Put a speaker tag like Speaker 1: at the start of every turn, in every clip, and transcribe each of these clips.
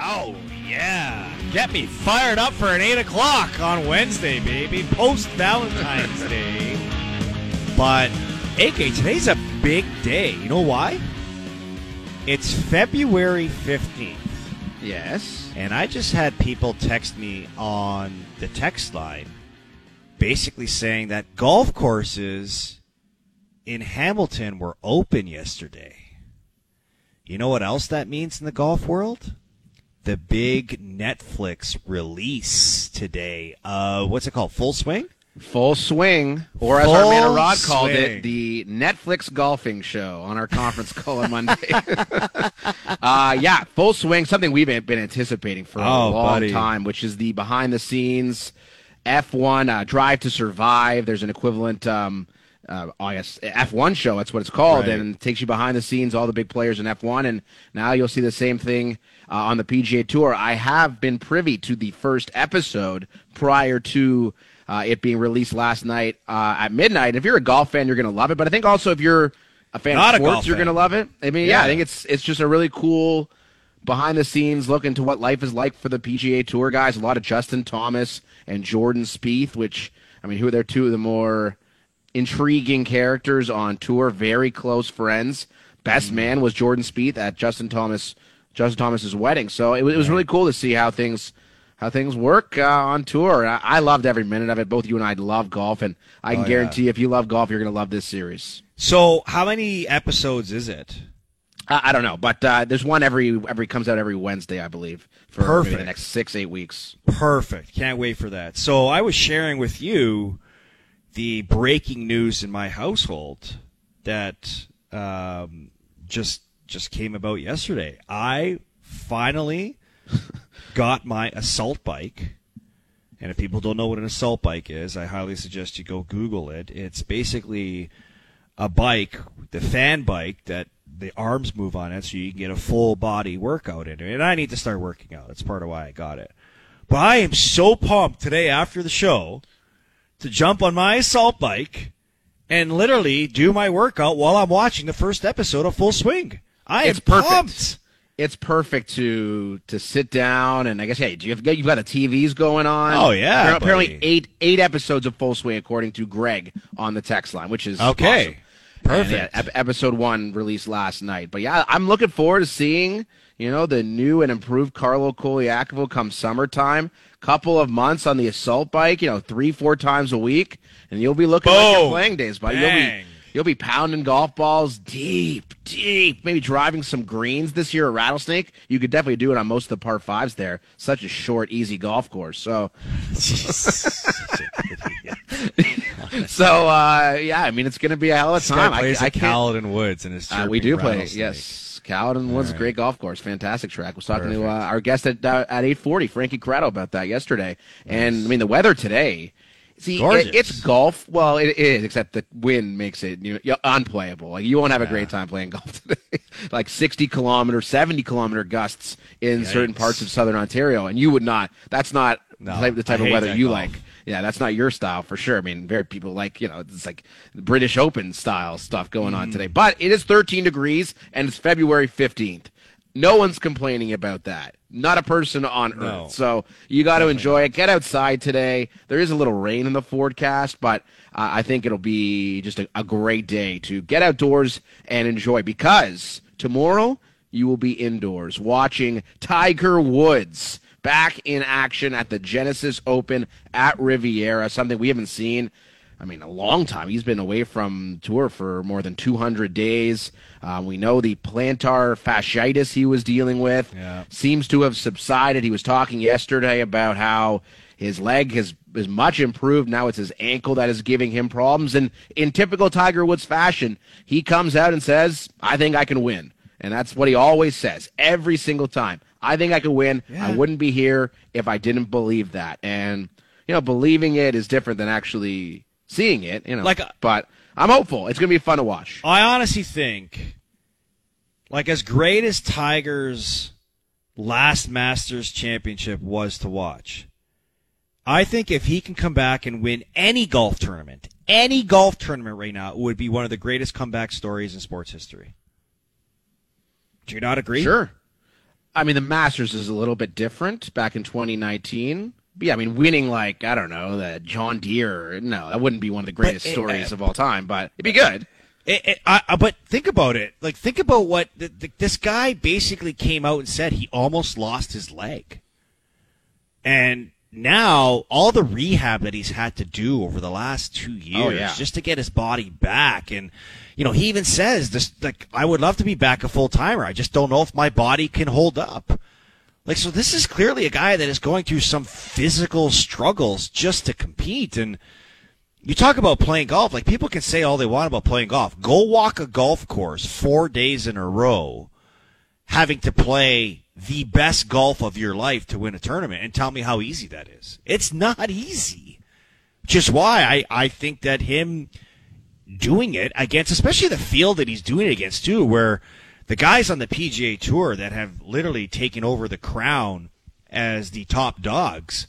Speaker 1: Oh, yeah. Get me fired up for an 8 o'clock on Wednesday, baby. Post Valentine's Day. But, AK, today's a big day. You know why? It's February 15th.
Speaker 2: Yes.
Speaker 1: And I just had people text me on the text line basically saying that golf courses in Hamilton were open yesterday. You know what else that means in the golf world? The big Netflix release today. Uh, what's it called? Full Swing?
Speaker 2: Full swing, or as our man
Speaker 1: Full
Speaker 2: Rod called it, the Netflix golfing show on our conference call on Monday. uh, yeah, full swing, something we've been been anticipating for a
Speaker 1: Oh,
Speaker 2: long
Speaker 1: buddy.
Speaker 2: time, which is the behind the scenes F1 uh, Drive to Survive. There's an equivalent, um, uh, I guess, F1 show. That's what it's called,
Speaker 1: Right.
Speaker 2: and it takes you behind the scenes, all the big players in F1, and now you'll see the same thing uh, on the PGA Tour. I have been privy to the first episode prior to uh, it being released last night uh, at midnight. If you're a golf fan, you're going to love it. But I think also if you're a fan
Speaker 1: Not
Speaker 2: of sports, you're going to love it. I mean, yeah.
Speaker 1: Yeah.
Speaker 2: I think it's it's just a really cool behind the scenes look into what life is like for the PGA Tour guys. A lot of Justin Thomas and Jordan Spieth, which I mean, who are their two of the more intriguing characters on tour. Very close friends. Best man was Jordan Spieth at Justin Thomas Justin Thomas's wedding. So it, was- it was really cool to see how things how things work uh, on tour. I, I loved every minute of it. Both you and I love golf, and I can
Speaker 1: Oh, yeah.
Speaker 2: guarantee if you love golf, you're going to love this series.
Speaker 1: So, how many episodes is it?
Speaker 2: I, I don't know, but uh, there's one every every comes out every Wednesday, I believe, for
Speaker 1: Perfect.
Speaker 2: the next six eight weeks.
Speaker 1: Perfect. Can't wait for that. So I was sharing with you the breaking news in my household that um, just just came about yesterday. I finally got my assault bike. And if people don't know what an assault bike is, I highly suggest you go Google it. It's basically a bike, the fan bike that the arms move on it so you can get a full body workout in it. And I need to start working out. That's part of why I got it. But I am so pumped today after the show to jump on my assault bike and literally do my workout while I'm watching the first episode of Full Swing. I
Speaker 2: It's perfect.
Speaker 1: pumped.
Speaker 2: It's perfect to to sit down and I guess yeah, you've got you've got the TVs going on.
Speaker 1: Oh, yeah,
Speaker 2: Appar- apparently
Speaker 1: buddy.
Speaker 2: eight eight episodes of Full Swing according to Greg on the text line, which is
Speaker 1: Okay.
Speaker 2: awesome.
Speaker 1: Perfect.
Speaker 2: Yeah, episode one released last night. But yeah, I'm looking forward to seeing, you know, the new and improved Carlo Colaiacovo come summertime. Couple of months on the assault bike, you know, three, four times a week, and you'll be looking like your playing days, buddy. You'll be you'll be pounding golf balls deep, deep, maybe driving some greens this year at Rattlesnake. You could definitely do it on most of the par fives there. Such a short, easy golf course. So so uh yeah, I mean it's gonna be a hell of a time.
Speaker 1: guy plays
Speaker 2: I, I
Speaker 1: at Caledon Woods and is
Speaker 2: uh, we do play, yes. Caledon Woods,
Speaker 1: right.
Speaker 2: great golf course, fantastic track. Was talking to uh, our guest at uh, at eight forty, Frankie Corrado, about that yesterday. And I mean, the weather today. See, it- it's golf. Well, it is, except the wind makes it you know, unplayable. Like you won't have a great time playing golf today. like sixty kilometer, seventy kilometer gusts in certain parts of southern Ontario, and you would not. That's not
Speaker 1: No,
Speaker 2: the type, the type of weather you
Speaker 1: golf.
Speaker 2: like. Yeah, that's not your style for sure. I mean, very people like you know it's like British Open style stuff going
Speaker 1: Mm.
Speaker 2: on today. But it is 13 degrees and it's February 15th. No one's complaining about that. Not a person on
Speaker 1: No.
Speaker 2: earth. So you got to enjoy it. Get outside today. There is a little rain in the forecast, but uh, I think it'll be just a, a great day to get outdoors and enjoy because tomorrow you will be indoors watching Tiger Woods back in action at the Genesis Open at Riviera, something we haven't seen. I mean, a long time. He's been away from tour for more than 200 days. Uh, we know the plantar fasciitis he was dealing with
Speaker 1: Yeah.
Speaker 2: seems to have subsided. He was talking yesterday about how his leg has is much improved. Now it's his ankle that is giving him problems. And in typical Tiger Woods fashion, he comes out and says, "I think I can win." And that's what he always says every single time. I think I can win. I wouldn't be here if I didn't believe that. And you know, believing it is different than actually seeing it. You know,
Speaker 1: Like, uh,
Speaker 2: but I'm hopeful. It's gonna be fun to watch.
Speaker 1: I honestly think, like, as great as Tiger's last Masters championship was to watch, I think if he can come back and win any golf tournament, any golf tournament right now, it would be one of the greatest comeback stories in sports history. Do you not agree?
Speaker 2: Sure. I mean, the Masters is a little bit different back in 2019. Yeah, I mean, winning like I don't know the John Deere. No, that wouldn't be one of the greatest
Speaker 1: it-
Speaker 2: stories
Speaker 1: uh,
Speaker 2: of all time, but it'd be good.
Speaker 1: It, it, I, I- but think about it. Like, think about what the, the, this guy basically came out and said he almost lost his leg. And now, all the rehab that he's had to do over the last two years
Speaker 2: Oh, yeah.
Speaker 1: just to get his body back. And, you know, he even says, this, like, I would love to be back a full timer. I just don't know if my body can hold up. Like, so this is clearly a guy that is going through some physical struggles just to compete. And, you talk about playing golf. Like people can say all they want about playing golf. Go walk a golf course four days in a row, having to play the best golf of your life to win a tournament, and tell me how easy that is. It's not easy. Is why I, I think that him doing it against, especially the field that he's doing it against too, where the guys on the PGA Tour that have literally taken over the crown as the top dogs.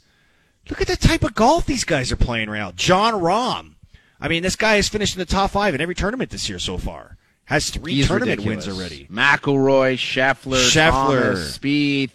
Speaker 1: Look at the type of golf these guys are playing right now. Jon Rahm. I mean, this guy has finished in the top five in every tournament this year so far. Has three
Speaker 2: He's
Speaker 1: tournament
Speaker 2: ridiculous.
Speaker 1: wins already.
Speaker 2: McIlroy, Scheffler,
Speaker 1: Scheffler.
Speaker 2: Thomas, Spieth.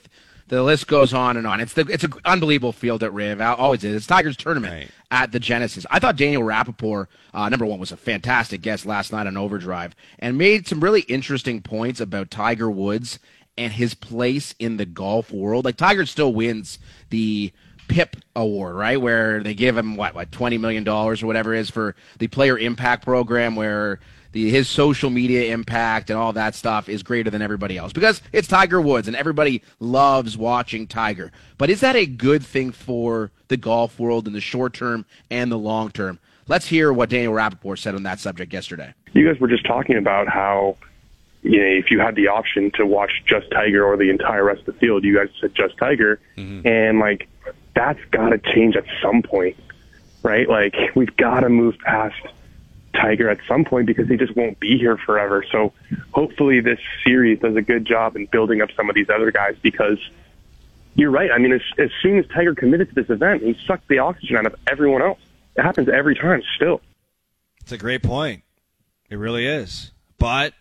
Speaker 2: The list goes on and on. It's the it's an unbelievable field at Riv. Always is. It's Tigers tournament
Speaker 1: Right.
Speaker 2: at the Genesis. I thought Daniel Rapaport, uh, number one, was a fantastic guest last night on Overdrive and made some really interesting points about Tiger Woods and his place in the golf world. Like Tiger still wins the PIP award, right? Where they give him what, what twenty million dollars or whatever it is for the player impact program, where the his social media impact and all that stuff is greater than everybody else because it's Tiger Woods and everybody loves watching Tiger. But is that a good thing for the golf world in the short term and the long term? Let's hear what Daniel Rapaport said on that subject yesterday.
Speaker 3: you guys were just talking about how you know if you had the option to watch just Tiger or the entire rest of the field, you guys said just Tiger, mm-hmm. and like that's got to change at some point, right? Like we've got to move past Tiger at some point because he just won't be here forever. So hopefully this series does a good job in building up some of these other guys because you're right. I mean, as, as soon as Tiger committed to this event, he sucked the oxygen out of everyone else. It happens every time still.
Speaker 1: It's a great point. It really is. But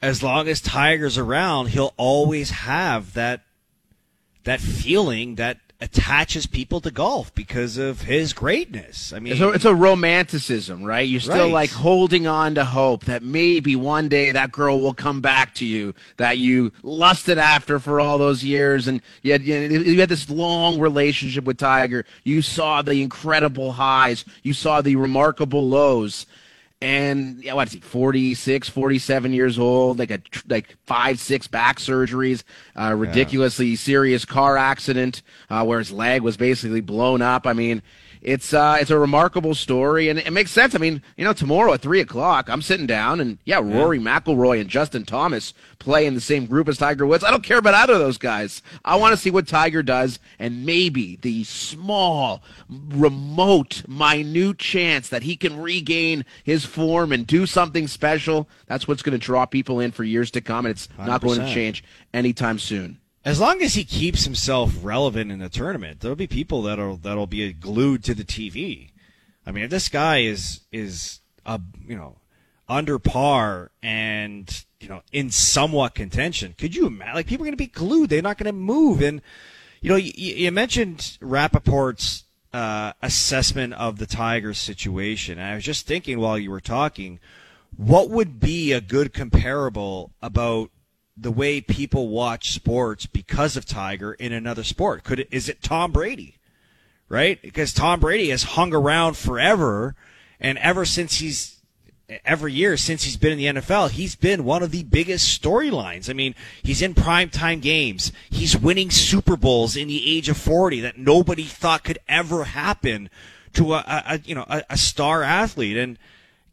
Speaker 1: as long as Tiger's around, he'll always have that that feeling that attaches people to golf because of his greatness. I mean,
Speaker 2: So it's a romanticism, right? You're still
Speaker 1: Right.
Speaker 2: like holding on to hope that maybe one day that girl will come back to you that you lusted after for all those years, and you had, you you had this long relationship with Tiger. You saw the incredible highs, you saw the remarkable lows. And yeah, what is he? 46, 47 years old, like a tr- like five, six back surgeries, uh, ridiculously serious car accident uh, where his leg was basically blown up. I mean, it's uh, it's a remarkable story, and it makes sense. I mean, you know, tomorrow at three o'clock, I'm sitting down, and yeah, Rory McIlroy and Justin Thomas play in the same group as Tiger Woods. I don't care about either of those guys. I want to see what Tiger does, and maybe the small, remote, minute chance that he can regain his form and do something special. That's what's going to draw people in for years to come, and it's not going to change anytime soon.
Speaker 1: As long as he keeps himself relevant in the tournament, there'll be people that'll that'll be glued to the TV. I mean, if this guy is is uh, you know under par and you know in somewhat contention, could you imagine? Like people are going to be glued; they're not going to move. And you know, you, you mentioned Rapaport's uh, assessment of the Tigers situation. And I was just thinking while you were talking, what would be a good comparable about the way people watch sports because of Tiger in another sport? Could it, is it Tom Brady? Right? Because Tom Brady has hung around forever and ever since he's every year since he's been in the NFL, he's been one of the biggest storylines. I mean, he's in primetime games. He's winning Super Bowls in the age of 40 that nobody thought could ever happen to a, a, you know, a, a star athlete. And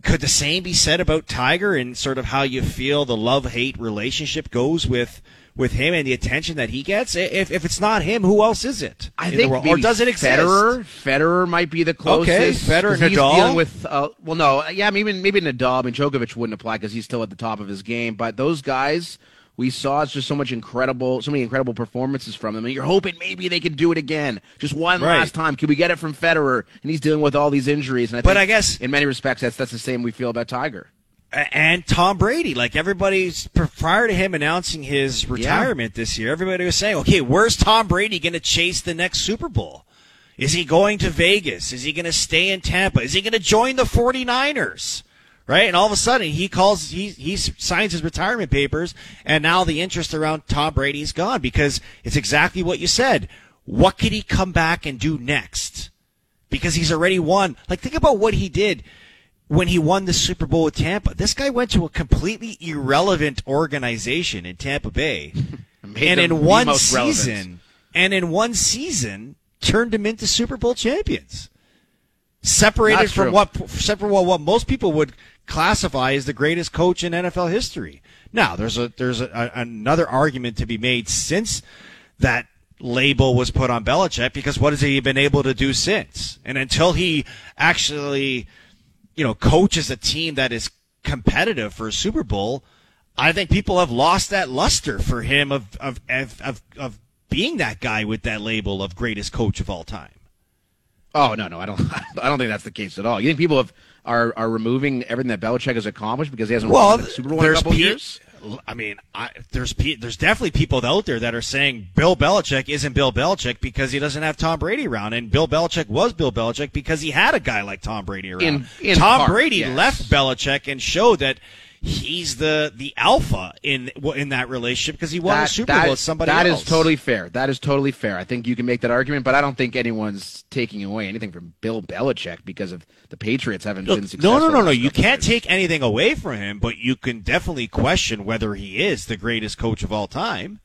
Speaker 1: could the same be said about Tiger and sort of how you feel the love hate relationship goes with with him and the attention that he gets? If if it's not him, who else is it?
Speaker 2: I think
Speaker 1: or does it exist?
Speaker 2: Federer, Federer might be the closest.
Speaker 1: Okay, Federer,
Speaker 2: 'cause he's
Speaker 1: Nadal.
Speaker 2: dealing with. Uh, well, no, yeah, maybe maybe Nadal. I mean, Djokovic wouldn't apply because he's still at the top of his game. But those guys we saw, just so much incredible, so many incredible performances from them. And you're hoping maybe they can do it again, just one
Speaker 1: Right.
Speaker 2: last time. Can we get it from Federer? And he's dealing with all these injuries. And I
Speaker 1: But
Speaker 2: think
Speaker 1: I guess-
Speaker 2: in many respects, that's that's the same we feel about Tiger.
Speaker 1: and Tom Brady. Like everybody's prior to him announcing his retirement yeah. this year, everybody was saying, "Okay, where's Tom Brady going to chase the next Super Bowl? Is he going to Vegas? Is he going to stay in Tampa? Is he going to join the 49ers?" Right? And all of a sudden, he calls, he, he signs his retirement papers, and now the interest around Tom Brady's gone because it's exactly what you said. What could he come back and do next? Because he's already won. Like, think about what he did when he won the Super Bowl with Tampa. This guy went to a completely irrelevant organization in Tampa Bay, and in one season, relevant. and in one season, turned them into Super Bowl champions. Separated from what separate what, what most people would classify as the greatest coach in NFL history. Now, there's a there's a, a, another argument to be made since that label was put on Belichick because what has he been able to do since? And until he actually you know, coaches a team that is competitive for a Super Bowl, I think people have lost that luster for him of of of of, of being that guy with that label of greatest coach of all time.
Speaker 2: Oh no, no, I don't. I don't think that's the case at all. You think people have are are removing everything that Belichick has accomplished because he hasn't well, won the Super Bowl in a couple pe- years?
Speaker 1: I mean, I, there's there's definitely people out there that are saying Bill Belichick isn't Bill Belichick because he doesn't have Tom Brady around, and Bill Belichick was Bill Belichick because he had a guy like Tom Brady around. In, in Tom part, Brady yes. left Belichick and showed that he's the the alpha in in that relationship because he won that, the Super Bowl with somebody
Speaker 2: That
Speaker 1: else.
Speaker 2: is totally fair. That is totally fair. I think you can make that argument, but I don't think anyone's taking away anything from Bill Belichick because of the Patriots haven't Look, been successful.
Speaker 1: No, no, no, no. You can't take anything away from him, but you can definitely question whether he is the greatest coach of all time.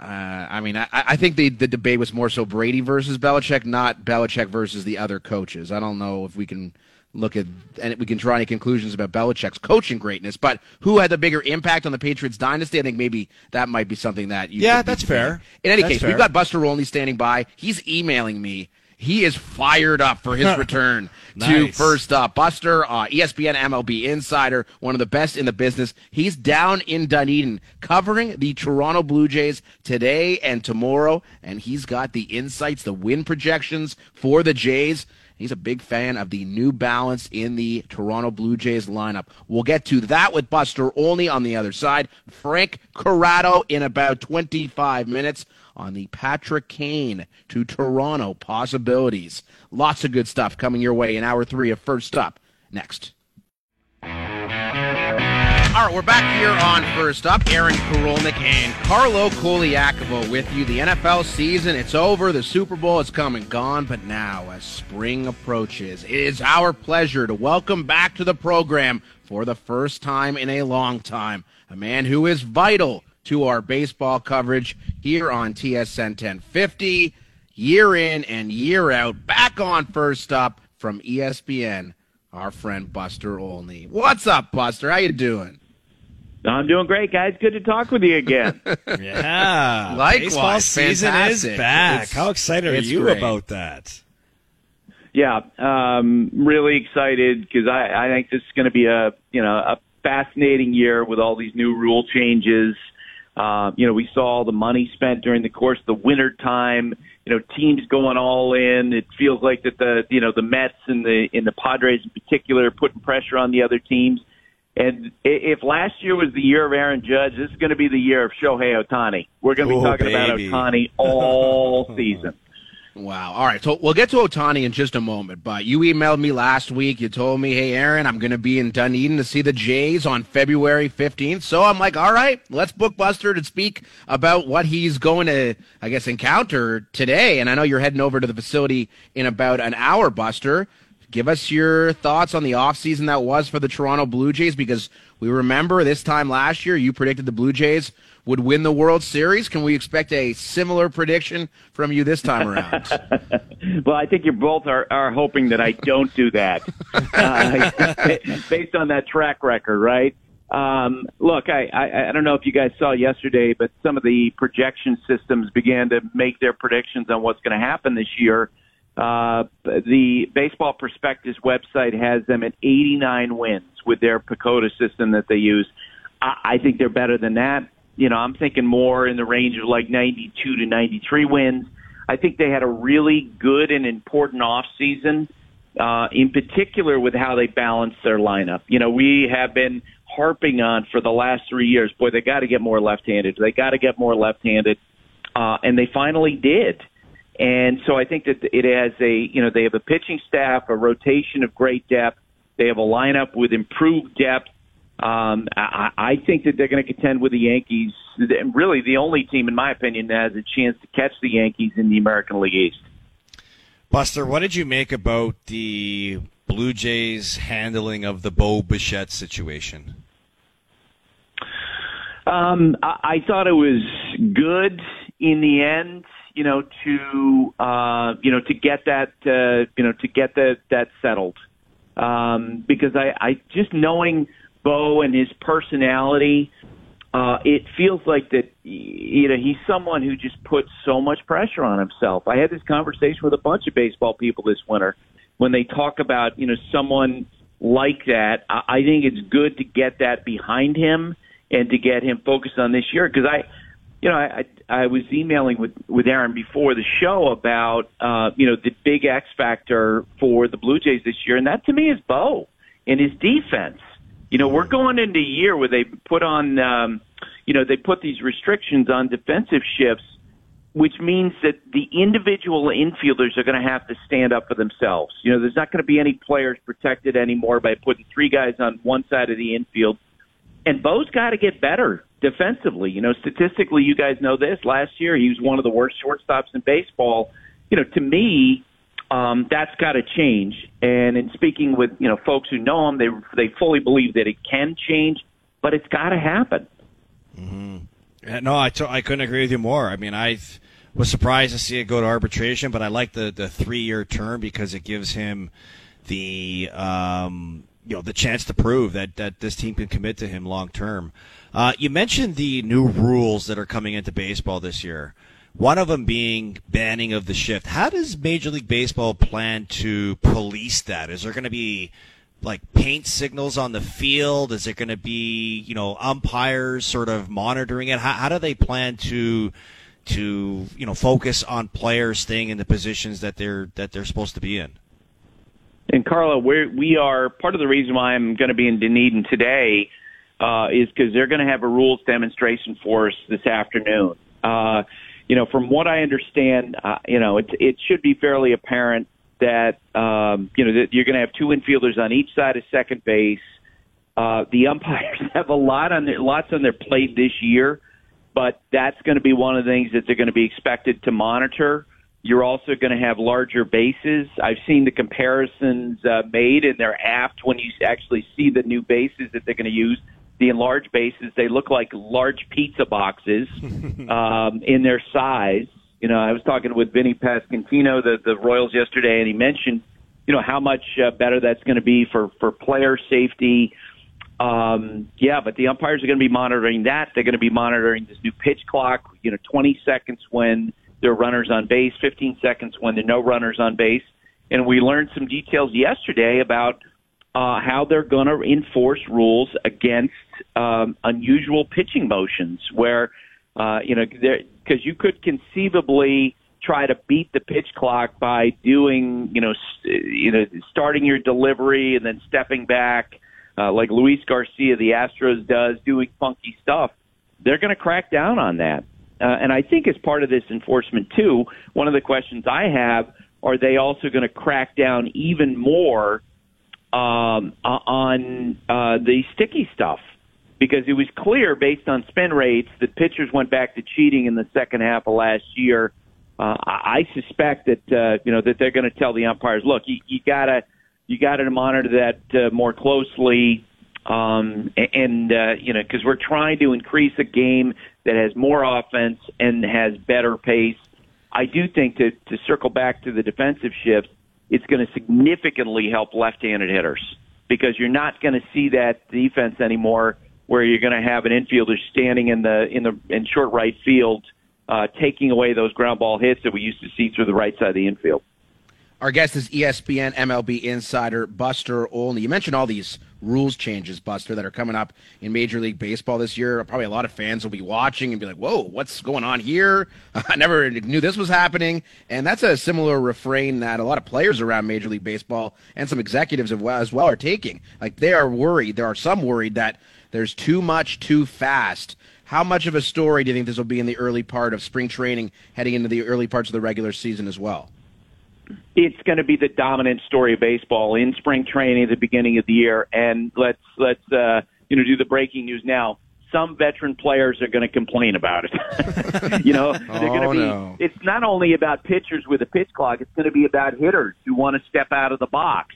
Speaker 2: Uh, I mean, I, I think the the debate was more so Brady versus Belichick, not Belichick versus the other coaches. I don't know if we can look at and we can draw any conclusions about Belichick's coaching greatness, but who had the bigger impact on the Patriots dynasty? I think maybe that might be something that you.
Speaker 1: Yeah, that's fair.
Speaker 2: In any
Speaker 1: that's
Speaker 2: case,
Speaker 1: fair.
Speaker 2: we've got Buster Olney standing by. He's emailing me. He is fired up for his return nice. to First Up. Buster, uh, ESPN MLB insider, one of the best in the business. He's down in Dunedin covering the Toronto Blue Jays today and tomorrow, and he's got the insights, the win projections for the Jays. He's a big fan of the New Balance in the Toronto Blue Jays lineup. We'll get to that with Buster Olney on the other side. Frank Corrado in about 25 minutes on the Patrick Kane to Toronto possibilities. Lots of good stuff coming your way in hour three of First Up next. All right, we're back here on First Up. Aaron Korolnik and Carlo Colaiacovo with you. The NFL season, it's over. The Super Bowl is come and gone. But now, as spring approaches, it is our pleasure to welcome back to the program for the first time in a long time a man who is vital to our baseball coverage here on TSN 1050, year in and year out. Back on First Up from ESPN, our friend Buster Olney. What's up, Buster? How you doing?
Speaker 4: I'm doing great, guys. Good to talk with you again.
Speaker 1: yeah.
Speaker 2: Likewise.
Speaker 1: Baseball season
Speaker 2: Fantastic.
Speaker 1: is back. It's, How excited are you
Speaker 2: great.
Speaker 1: about that?
Speaker 4: Yeah, um, really excited because I, I think this is going to be a you know a fascinating year with all these new rule changes. Uh, you know, we saw all the money spent during the course of the winter time. You know, teams going all in. It feels like that the you know the Mets and the and the Padres in particular are putting pressure on the other teams. And if last year was the year of Aaron Judge, this is going to be the year of Shohei Ohtani. We're going to be
Speaker 1: oh,
Speaker 4: talking
Speaker 1: baby.
Speaker 4: about Ohtani all season.
Speaker 2: Wow. All right. So we'll get to Ohtani in just a moment, but you emailed me last week. You told me, hey, Aaron, I'm going to be in Dunedin to see the Jays on February 15th. So I'm like, all right, let's book Buster to speak about what he's going to, I guess, encounter today. And I know you're heading over to the facility in about an hour, Buster. Give us your thoughts on the offseason that was for the Toronto Blue Jays because we remember this time last year you predicted the Blue Jays would win the World Series. Can we expect a similar prediction from you this time around?
Speaker 4: well, I think you both are, are hoping that I don't do that uh, based on that track record, right? Um, look, I, I, I don't know if you guys saw yesterday, but some of the projection systems began to make their predictions on what's going to happen this year. Uh, the Baseball Prospectus website has them at 89 wins with their PECOTA system that they use. I, I think they're better than that. You know, I'm thinking more in the range of like 92 to 93 wins. I think they had a really good and important off season. uh, in particular with how they balance their lineup. You know, we have been harping on for the last three years. Boy, they got to get more left-handed. They got to get more left-handed, uh, and they finally did. And so I think that it has a, you know, they have a pitching staff, a rotation of great depth. They have a lineup with improved depth. Um, I, I think that they're going to contend with the Yankees. Really, the only team, in my opinion, that has a chance to catch the Yankees in the American League East.
Speaker 1: Buster, what did you make about the Blue Jays' handling of the Bo Bichette situation?
Speaker 4: Um, I, I thought it was good in the end. You know, to uh, you know to get that uh, you know to get that that settled. Um, because I, I just knowing Bo and his personality, uh, it feels like that you know he's someone who just puts so much pressure on himself. I had this conversation with a bunch of baseball people this winter when they talk about you know someone like that. I, I think it's good to get that behind him and to get him focused on this year because I, you know, I I was emailing with with Aaron before the show about uh, you know the big X factor for the Blue Jays this year, and that to me is Bo and his defense. You know, we're going into a year where they put on, um, you know, they put these restrictions on defensive shifts, which means that the individual infielders are going to have to stand up for themselves. You know, there's not going to be any players protected anymore by putting three guys on one side of the infield and Bo's got to get better defensively. You know, statistically, you guys know this. Last year, he was one of the worst shortstops in baseball. You know, to me, um, that's got to change. And in speaking with you know folks who know him, they they fully believe that it can change, but it's got to happen.
Speaker 1: Mm-hmm. No, I t- I couldn't agree with you more. I mean, I was surprised to see it go to arbitration, but I like the the three year term because it gives him the um, you know the chance to prove that that this team can commit to him long term. Uh, you mentioned the new rules that are coming into baseball this year. One of them being banning of the shift. How does Major League Baseball plan to police that? Is there going to be like paint signals on the field? Is it going to be you know umpires sort of monitoring it? How, how do they plan to to you know focus on players staying in the positions that they're that they're supposed to be in?
Speaker 4: And Carla, we're, we are part of the reason why I'm going to be in Dunedin today uh, is because they're going to have a rules demonstration for us this afternoon. Uh, you know, from what I understand, uh, you know, it, it should be fairly apparent that um, you know that you're going to have two infielders on each side of second base. Uh, the umpires have a lot on their lots on their plate this year, but that's going to be one of the things that they're going to be expected to monitor. You're also going to have larger bases. I've seen the comparisons uh, made, and they're apt when you actually see the new bases that they're going to use. The enlarged bases, they look like large pizza boxes um, in their size. You know, I was talking with Vinny Pasquantino, the, the Royals, yesterday, and he mentioned, you know, how much uh, better that's going to be for, for player safety. Um, yeah, but the umpires are going to be monitoring that. They're going to be monitoring this new pitch clock, you know, 20 seconds when there are runners on base, 15 seconds when there are no runners on base. And we learned some details yesterday about uh, how they're going to enforce rules against um, unusual pitching motions, where uh, you know because you could conceivably try to beat the pitch clock by doing you know st- you know starting your delivery and then stepping back, uh, like Luis Garcia, the Astros does, doing funky stuff. They're going to crack down on that. Uh, and I think as part of this enforcement too, one of the questions I have are they also going to crack down even more um, on uh, the sticky stuff? Because it was clear based on spin rates that pitchers went back to cheating in the second half of last year. Uh, I suspect that uh, you know that they're going to tell the umpires, look, you, you gotta you gotta monitor that uh, more closely. Um, and, uh, you know, because we're trying to increase a game that has more offense and has better pace. I do think to, to circle back to the defensive shifts, it's going to significantly help left-handed hitters because you're not going to see that defense anymore where you're going to have an infielder standing in the in the in short right field uh, taking away those ground ball hits that we used to see through the right side of the infield.
Speaker 2: Our guest is ESPN MLB insider Buster Olney. You mentioned all these rules changes, Buster, that are coming up in Major League Baseball this year. Probably a lot of fans will be watching and be like, "Whoa, what's going on here? I never knew this was happening." And that's a similar refrain that a lot of players around Major League Baseball and some executives as well, are taking. Like they are worried. There are some worried that there's too much too fast. How much of a story do you think this will be in the early part of spring training, heading into the early parts of the regular season as well?
Speaker 4: It's going to be the dominant story of baseball in spring training at the beginning of the year. And let's let's uh, you know do the breaking news now. Some veteran players are going to complain about it. you know, they're going to
Speaker 2: Oh,
Speaker 4: be.
Speaker 2: no.
Speaker 4: It's not only about pitchers with a pitch clock. It's going to be about hitters who want to step out of the box,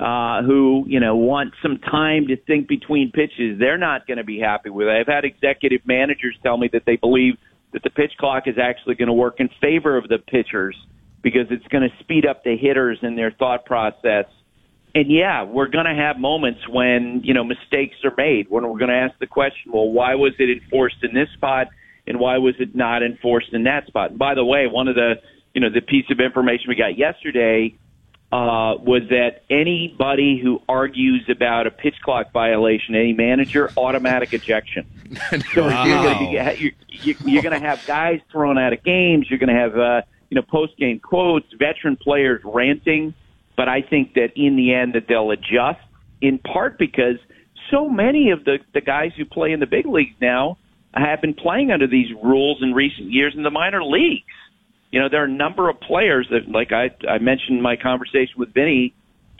Speaker 4: uh, who you know want some time to think between pitches. They're not going to be happy with it. I've had executive managers tell me that they believe that the pitch clock is actually going to work in favor of the pitchers because it's going to speed up the hitters in their thought process. And yeah, we're going to have moments when, you know, mistakes are made, when we're going to ask the question, well, why was it enforced in this spot and why was it not enforced in that spot? And by the way, one of the, you know, the piece of information we got yesterday uh, was that anybody who argues about a pitch clock violation, any manager, automatic ejection. So
Speaker 1: Wow.
Speaker 4: you're going to be you're, you're, you're going to have guys thrown out of games. You're going to have uh, you know post game quotes, veteran players ranting. But I think that in the end that they'll adjust in part because so many of the the guys who play in the big leagues now have been playing under these rules in recent years in the minor leagues. You know, there are a number of players that, like I, I mentioned in my conversation with Vinny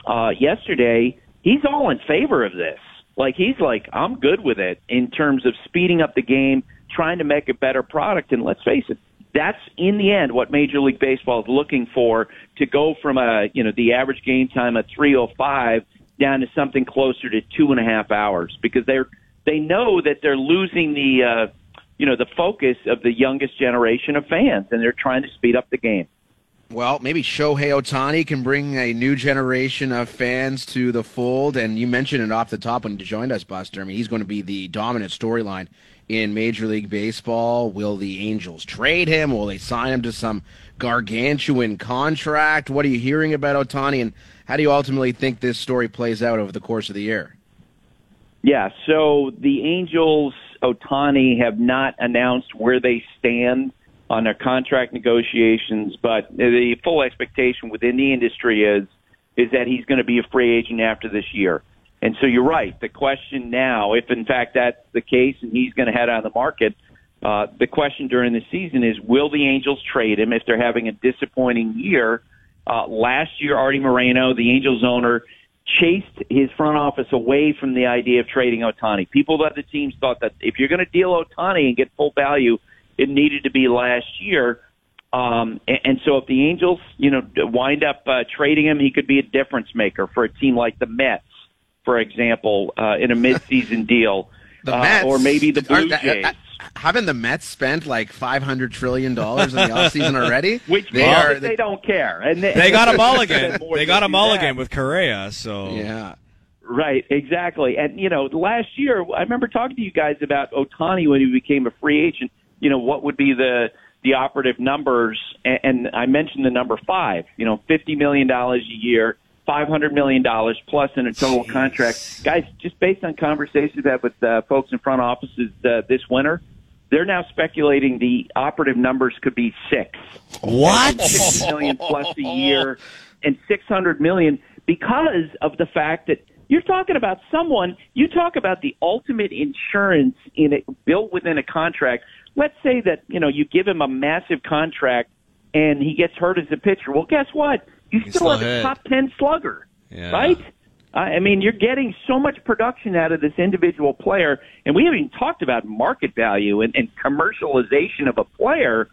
Speaker 4: uh, yesterday, he's all in favor of this. Like he's like, I'm good with it in terms of speeding up the game, trying to make a better product. And let's face it, that's in the end what Major League Baseball is looking for to go from a you know the average game time of 305 down to something closer to two and a half hours because they're they know that they're losing the uh, you know the focus of the youngest generation of fans and they're trying to speed up the game.
Speaker 2: Well, maybe Shohei Ohtani can bring a new generation of fans to the fold. And you mentioned it off the top when you joined us, Buster. I mean, he's going to be the dominant storyline in Major League Baseball. Will the Angels trade him? Will they sign him to some gargantuan contract? What are you hearing about Ohtani? And how do you ultimately think this story plays out over the course of the year?
Speaker 4: Yeah, so the Angels, Ohtani, have not announced where they stand on their contract negotiations, but the full expectation within the industry is is that he's going to be a free agent after this year. And so you're right. The question now, if in fact that's the case and he's going to head on the market, uh, the question during the season is will the Angels trade him if they're having a disappointing year? Uh, last year, Arte Moreno, the Angels owner, chased his front office away from the idea of trading Ohtani. People at the teams thought that if you're going to deal Ohtani and get full value, it needed to be last year. Um, and, and so if the Angels, you know, wind up uh, trading him, he could be a difference maker for a team like the Mets, for example, uh, in a midseason deal,
Speaker 2: The
Speaker 4: uh,
Speaker 2: Mets,
Speaker 4: or maybe the Blue
Speaker 2: aren't-
Speaker 4: Jays.
Speaker 2: uh, haven't the Mets spent like five hundred trillion dollars in the offseason already?
Speaker 4: which
Speaker 2: they
Speaker 4: means
Speaker 2: are.
Speaker 4: that they don't care, and they,
Speaker 1: They got a mulligan. They got a mulligan
Speaker 4: that.
Speaker 1: with Correa. So
Speaker 2: yeah.
Speaker 4: Right, exactly. And you know, last year I remember talking to you guys about Ohtani when he became a free agent. You know, what would be the the operative numbers? And, and I mentioned the number five. You know, fifty million dollars a year, five hundred million dollars plus in a total contract. Guys, just based on conversations I've had with uh, folks in front offices uh, this winter, they're now speculating the operative numbers could be six.
Speaker 1: what?
Speaker 4: 50 million plus a year and 600 million because of the fact that you're talking about someone you talk about the ultimate insurance in it built within a contract let's say that you know you give him a massive contract and he gets hurt as a pitcher well guess what you still
Speaker 1: still
Speaker 4: have a top 10 slugger
Speaker 1: Yeah.
Speaker 4: right I I mean, you're getting so much production out of this individual player, and we haven't even talked about market value and, and commercialization of a player.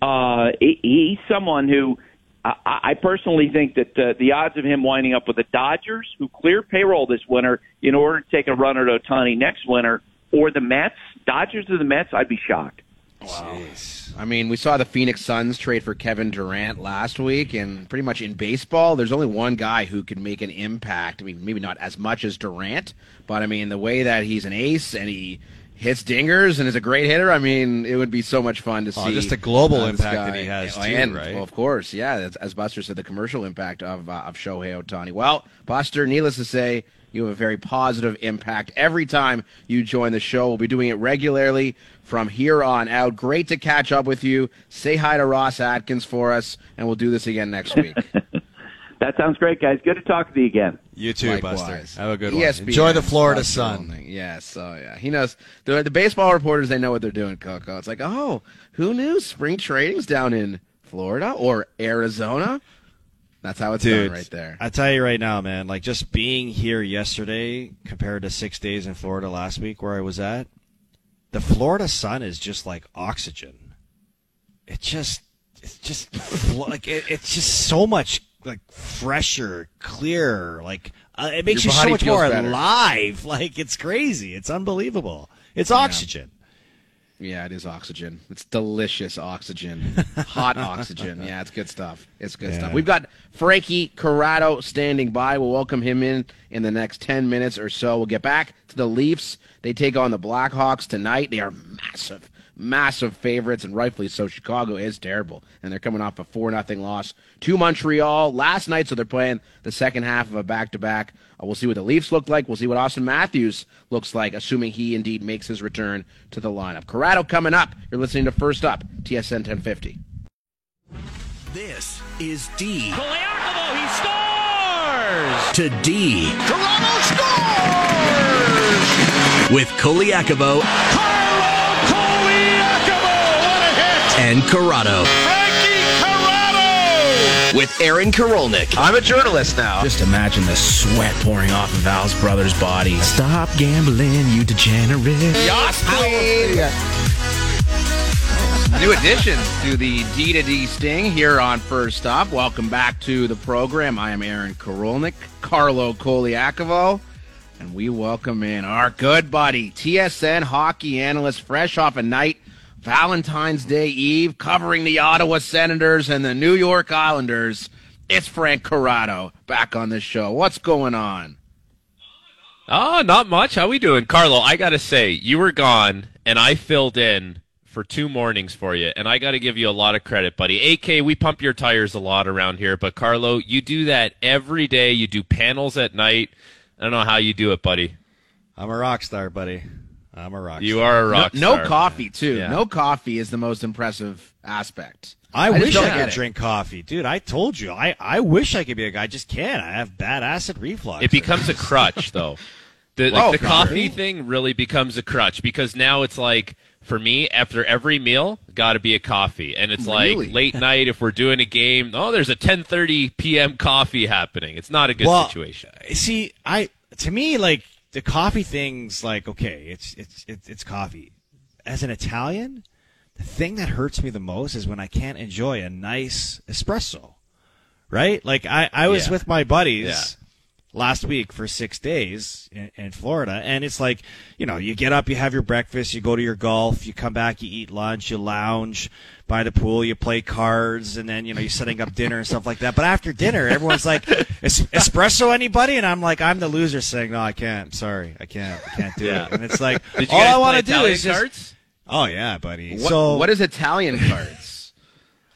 Speaker 4: Uh, he, he's someone who I, I personally think that uh, the odds of him winding up with the Dodgers, who clear payroll this winter in order to take a run at Ohtani next winter, or the Mets, Dodgers or the Mets, I'd be shocked.
Speaker 1: Jeez.
Speaker 2: I mean, we saw the Phoenix Suns trade for Kevin Durant last week, and pretty much in baseball, there's only one guy who can make an impact. I mean, maybe not as much as Durant, but I mean, the way that he's an ace and he hits dingers and is a great hitter. I mean, it would be so much fun to
Speaker 1: Oh,
Speaker 2: see.
Speaker 1: just the global
Speaker 2: uh, this
Speaker 1: impact that
Speaker 2: guy.
Speaker 1: he has, too,
Speaker 2: and,
Speaker 1: right?
Speaker 2: well, of course, yeah. As, as Buster said, the commercial impact of uh, of Shohei Ohtani. Well, Buster, needless to say, you have a very positive impact every time you join the show. We'll be doing it regularly from here on out. Great to catch up with you. Say hi to Ross Atkins for us, and we'll do this again next week.
Speaker 4: That sounds great, guys. Good to talk to you again.
Speaker 1: You too,
Speaker 2: Likewise.
Speaker 1: Buster. Have a good
Speaker 2: ESPN,
Speaker 1: one. Enjoy the Florida
Speaker 2: Buster
Speaker 1: sun.
Speaker 2: Yes, oh yeah, he knows. The, the baseball reporters they know what they're doing, Coco. It's like, oh, who knew spring training's down in Florida or Arizona? That's how it's
Speaker 1: Dude,
Speaker 2: done right there.
Speaker 1: I tell you right now, man, like just being here yesterday compared to six days in Florida last week where I was at, the Florida sun is just like oxygen. It just, it's just like it, it's just so much like fresher, clearer. Like uh, it makes
Speaker 2: Your
Speaker 1: you so much more
Speaker 2: better.
Speaker 1: alive. Like it's crazy. It's unbelievable. It's oxygen.
Speaker 2: Yeah, it is oxygen. It's delicious oxygen. Hot oxygen. Yeah, it's good stuff. It's good
Speaker 1: Yeah.
Speaker 2: stuff. We've got Frankie Corrado standing by. We'll welcome him in in the next 10 minutes or so. We'll get back to the Leafs. They take on the Blackhawks tonight. They are massive, massive favorites, and rightfully so. Chicago is terrible, and they're coming off a 4 nothing loss to Montreal last night, so they're playing the second half of a back to back. We'll see what the Leafs look like. We'll see what Auston Matthews looks like, assuming he indeed makes his return to the lineup. Corrado coming up. You're listening to First Up, TSN 1050.
Speaker 5: This is D
Speaker 6: Colaiacovo, he scores!
Speaker 5: to D
Speaker 6: Toronto scores!
Speaker 5: with
Speaker 6: Colaiacovo
Speaker 5: and Corrado
Speaker 6: Frankie Corrado!
Speaker 5: with Aaron Korolnik.
Speaker 7: I'm a journalist now.
Speaker 5: Just imagine the sweat pouring off of Al's brother's body. Stop gambling, you degenerate.
Speaker 2: Yas Queen! New additions to the D to D Sting here on First Up. Welcome back to the program. I am Aaron Korolnik, Carlo Colaiacovo, and we welcome in our good buddy, TSN hockey analyst, fresh off a night, Valentine's Day Eve, covering the Ottawa Senators and the New York Islanders. It's Frank Corrado back on the show. What's going on?
Speaker 8: Oh, not much. How we doing, Carlo? I gotta say, you were gone, and I filled in for two mornings for you, and I got to give you a lot of credit, buddy. AK, we pump your tires a lot around here, but Carlo, you do that every day. You do panels at night. I don't know how you do it, buddy.
Speaker 1: I'm a rock star, buddy. I'm a rock
Speaker 8: You
Speaker 1: star.
Speaker 8: are a rock
Speaker 2: no,
Speaker 8: star.
Speaker 2: no coffee too.
Speaker 8: Yeah.
Speaker 2: No coffee is the most impressive aspect.
Speaker 1: I,
Speaker 2: just
Speaker 1: wish I could
Speaker 2: it.
Speaker 1: drink coffee, dude. I told you, I, I wish I could be a guy. I just can't. I have bad acid reflux.
Speaker 8: It becomes a crutch, though. The,
Speaker 2: Oh,
Speaker 8: the
Speaker 2: for
Speaker 8: coffee
Speaker 2: sure.
Speaker 8: thing really becomes a crutch because now it's like, for me, after every meal, got to be a coffee, and it's
Speaker 2: Really?
Speaker 8: like late night if we're doing a game. Oh, there's a 10:30 p.m. coffee happening. It's not a good
Speaker 1: Well,
Speaker 8: situation.
Speaker 1: See, I to me like the coffee thing's like okay, it's it's it's, it's coffee. As an Italian, the thing that hurts me the most is when I can't enjoy a nice espresso. Right? Like I I was
Speaker 8: Yeah.
Speaker 1: with my buddies
Speaker 8: Yeah.
Speaker 1: Last week for six days in, in Florida, and it's like you know you get up, you have your breakfast, you go to your golf, you come back, you eat lunch, you lounge by the pool, you play cards, and then you know you're setting up dinner and stuff like that. But after dinner, everyone's like, "Es- "Espresso, anybody?" And I'm like, "I'm the loser," saying, "No, I can't. Sorry, I can't. I can't do
Speaker 8: Yeah.
Speaker 1: it." And it's like, all I want to do is just,
Speaker 8: cards?
Speaker 1: oh yeah, buddy.
Speaker 2: What,
Speaker 1: so
Speaker 2: what is Italian cards?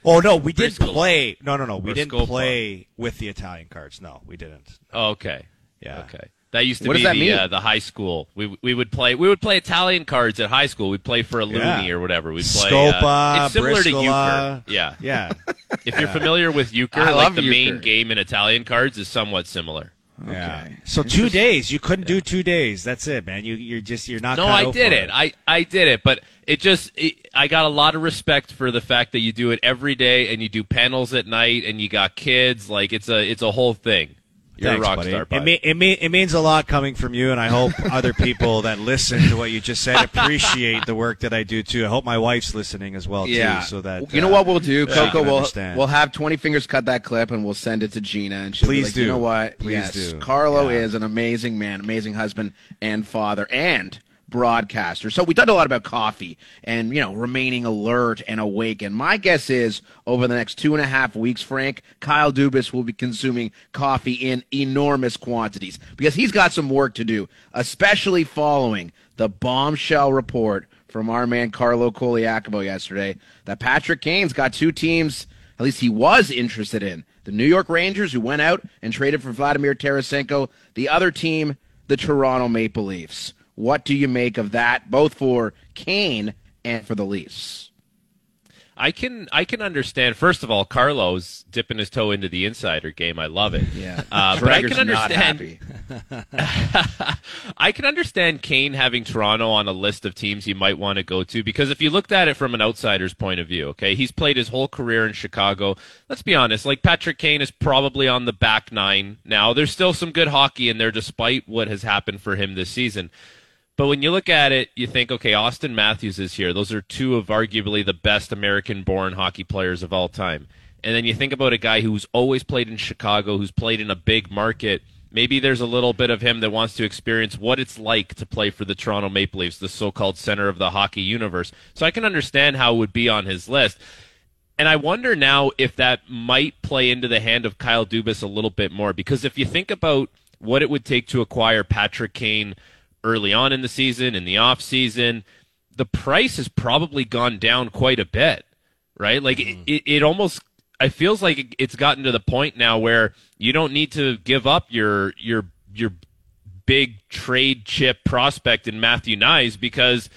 Speaker 1: Oh no, we didn't
Speaker 8: Briscoe.
Speaker 1: play. No, no, no, we
Speaker 8: Or
Speaker 1: didn't
Speaker 8: Scopa.
Speaker 1: play with the Italian cards. No, we didn't.
Speaker 8: Oh, okay.
Speaker 1: Yeah.
Speaker 8: Okay. That used to
Speaker 2: What
Speaker 8: be
Speaker 2: that
Speaker 8: the
Speaker 2: mean?
Speaker 8: uh, the high school. We we would play we would play Italian cards at high school. We'd play for a
Speaker 1: Yeah.
Speaker 8: loony or whatever. We'd play
Speaker 1: Scopa,
Speaker 8: uh, it's similar to
Speaker 1: Briscola.
Speaker 8: euchre. Yeah.
Speaker 1: Yeah.
Speaker 8: If you're familiar with euchre,
Speaker 2: I
Speaker 8: like
Speaker 2: love
Speaker 8: the main
Speaker 2: euchre.
Speaker 8: game in Italian cards is somewhat similar.
Speaker 1: Yeah.
Speaker 2: Okay.
Speaker 1: So two days. You couldn't do two days. That's it, man. You you're just you're not.
Speaker 8: No, I did
Speaker 1: for
Speaker 8: it. I, I did it, but it just it, I got a lot of respect for the fact that you do it every day and you do panels at night and you got kids. Like it's a it's a whole thing. You're
Speaker 1: Thanks,
Speaker 8: a rock
Speaker 1: buddy.
Speaker 8: star.
Speaker 1: It,
Speaker 8: bud.
Speaker 1: me- it, me- it means a lot coming from you, and I hope other people that listen to what you just said appreciate the work that I do too. I hope my wife's listening as well
Speaker 2: yeah.
Speaker 1: too, so that
Speaker 2: you know
Speaker 1: uh,
Speaker 2: what we'll do, Coco. We'll
Speaker 1: understand.
Speaker 2: we'll have Twenty Fingers cut that clip and we'll send it to Gina and she'll
Speaker 1: Please
Speaker 2: be like, You
Speaker 1: do.
Speaker 2: know what?
Speaker 1: Please
Speaker 2: yes,
Speaker 1: do.
Speaker 2: Carlo
Speaker 1: Yeah.
Speaker 2: is an amazing man, amazing husband and father, and broadcaster. So we talked a lot about coffee and you know remaining alert and awake. And my guess is over the next two and a half weeks, Frank Kyle Dubas will be consuming coffee in enormous quantities because he's got some work to do, especially following the bombshell report from our man Carlo Colaiacovo yesterday that Patrick Kane's got two teams, at least he was interested in. The New York Rangers, who went out and traded for Vladimir Tarasenko. The other team, the Toronto Maple Leafs. What do you make of that, both for Kane and for the Leafs?
Speaker 8: I can I can understand. First of all, Carlos dipping his toe into the insider game. I love it.
Speaker 2: Yeah,
Speaker 8: uh, but I can
Speaker 2: not
Speaker 8: understand.
Speaker 2: happy.
Speaker 8: I can understand Kane having Toronto on a list of teams he might want to go to because if you looked at it from an outsider's point of view, okay, he's played his whole career in Chicago. Let's be honest, like Patrick Kane is probably on the back nine now. There's still some good hockey in there despite what has happened for him this season. But when you look at it, you think, okay, Auston Matthews is here. Those are two of arguably the best American born hockey players of all time. And then you think about a guy who's always played in Chicago, who's played in a big market. Maybe there's a little bit of him that wants to experience what it's like to play for the Toronto Maple Leafs, the so called center of the hockey universe. So I can understand how it would be on his list. And I wonder now if that might play into the hand of Kyle Dubas a little bit more. Because if you think about what it would take to acquire Patrick Kane early on in the season, in the off season, the price has probably gone down quite a bit, right? Like it, mm. it, it almost it feels like it's gotten to the point now where you don't need to give up your your your big trade chip prospect in Matthew Knies because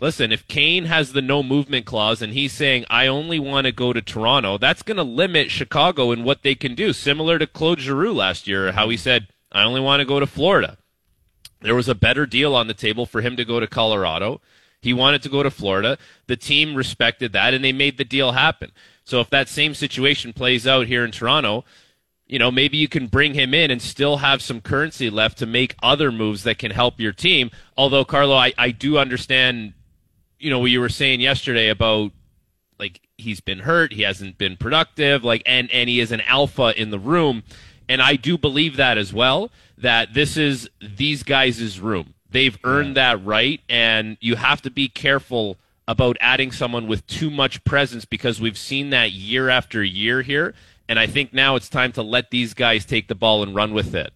Speaker 8: listen, if Kane has the no movement clause and he's saying I only want to go to Toronto, that's going to limit Chicago in what they can do. Similar to Claude Giroux last year, how he said I only want to go to Florida. There was a better deal on the table for him to go to Colorado. He wanted to go to Florida. The team respected that and they made the deal happen. So if that same situation plays out here in Toronto, you know, maybe you can bring him in and still have some currency left to make other moves that can help your team. Although, Carlo, I, I do understand, you know, what you were saying yesterday about like he's been hurt, he hasn't been productive, like and and he is an alpha in the room. And I do believe that as well, that this is these guys' room. They've earned yeah. that right, and you have to be careful about adding someone with too much presence because we've seen that year after year here. And I think now it's time to let these guys take the ball and run with it.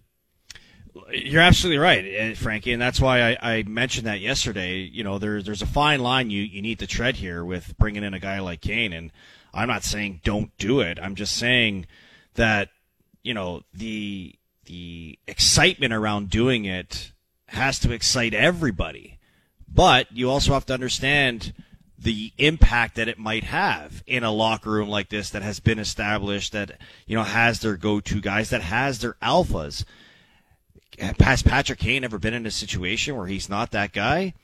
Speaker 1: You're absolutely right, eh, Frankie, and that's why I, I mentioned that yesterday. You know, there's there's a fine line you, you need to tread here with bringing in a guy like Kane, and I'm not saying don't do it. I'm just saying that you know the the excitement around doing it has to excite everybody, but you also have to understand the impact that it might have in a locker room like this that has been established that you know has their go-to guys that has their alphas. Has patrick kane ever been in a situation where he's not that guy?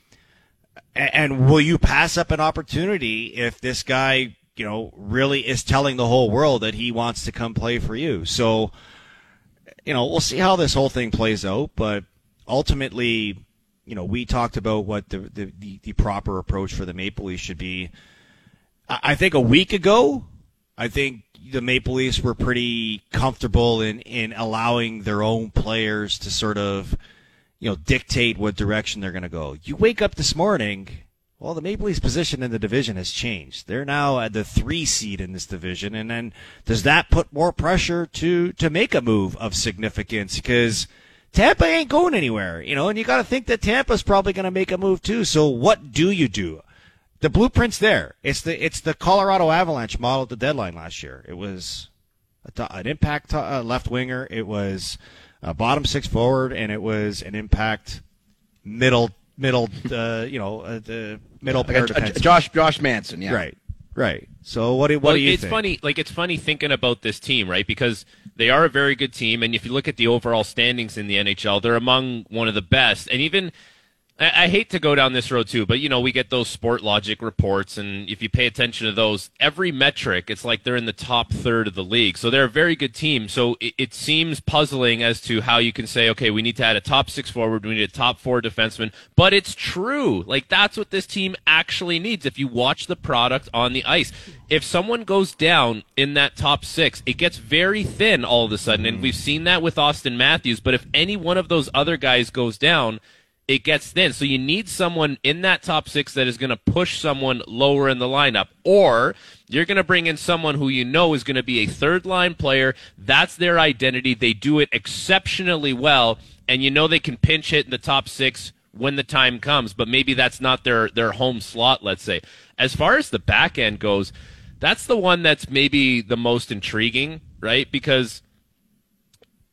Speaker 1: And will you pass up an opportunity if this guy you know really is telling the whole world that he wants to come play for you? So you know we'll see how this whole thing plays out but ultimately you know, we talked about what the, the, the, proper approach for the Maple Leafs should be. I, I think a week ago, I think the Maple Leafs were pretty comfortable in, in allowing their own players to sort of, you know, dictate what direction they're going to go. You wake up this morning, well, the Maple Leafs' position in the division has changed. They're now at the three seed in this division, and then does that put more pressure to to make a move of significance? Because Tampa ain't going anywhere, you know, and you got to think that Tampa's probably going to make a move too. So what do you do? The blueprint's there. It's the it's the Colorado Avalanche model at the deadline last year. It was a, an impact uh, left winger. It was a bottom six forward, and it was an impact middle middle uh, you know uh, the middle pair
Speaker 2: Josh Josh Manson, yeah,
Speaker 1: right, right. So what do what
Speaker 8: well,
Speaker 1: do you
Speaker 8: it's
Speaker 1: think?
Speaker 8: funny, like it's funny thinking about this team, right? Because they are a very good team, and if you look at the overall standings in the NHL, they're among one of the best. And even I, I hate to go down this road too, but you know we get those sport logic reports, and if you pay attention to those, every metric, it's like they're in the top third of the league. So they're a very good team. So it, it seems puzzling as to how you can say, okay, we need to add a top six forward, we need a top four defenseman, but it's true. Like that's what this team actually needs. If you watch the product on the ice, if someone goes down in that top six, it gets very thin all of a sudden, and mm. we've seen that with Auston Matthews. But if any one of those other guys goes down it gets thin. So you need someone in that top six that is going to push someone lower in the lineup, or you're going to bring in someone who you know is going to be a third line player. That's their identity. They do it exceptionally well, and you know they can pinch hit in the top six when the time comes, but maybe that's not their their home slot, let's say. As far as the back end goes, that's the one that's maybe the most intriguing, right? Because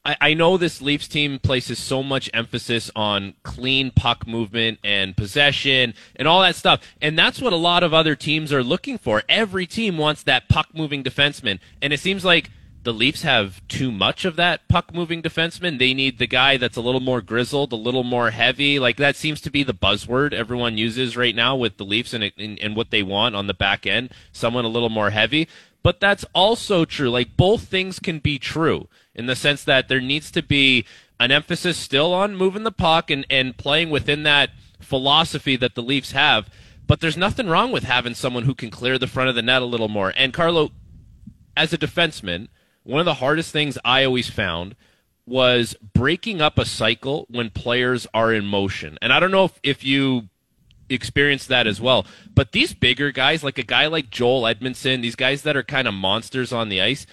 Speaker 8: I, I know this Leafs team places so much emphasis on clean puck movement and possession and all that stuff. And that's what a lot of other teams are looking for. Every team wants that puck moving defenseman. And it seems like the Leafs have too much of that puck moving defenseman. They need the guy that's a little more grizzled, a little more heavy. Like that seems to be the buzzword everyone uses right now with the Leafs and, and, and what they want on the back end. Someone a little more heavy. But that's also true. Like both things can be true in the sense that there needs to be an emphasis still on moving the puck and, and playing within that philosophy that the Leafs have. But there's nothing wrong with having someone who can clear the front of the net a little more. And Carlo, as a defenseman, one of the hardest things I always found was breaking up a cycle when players are in motion. And I don't know if, if you experienced that as well, but these bigger guys, like a guy like Joel Edmondson, these guys that are kind of monsters on the ice,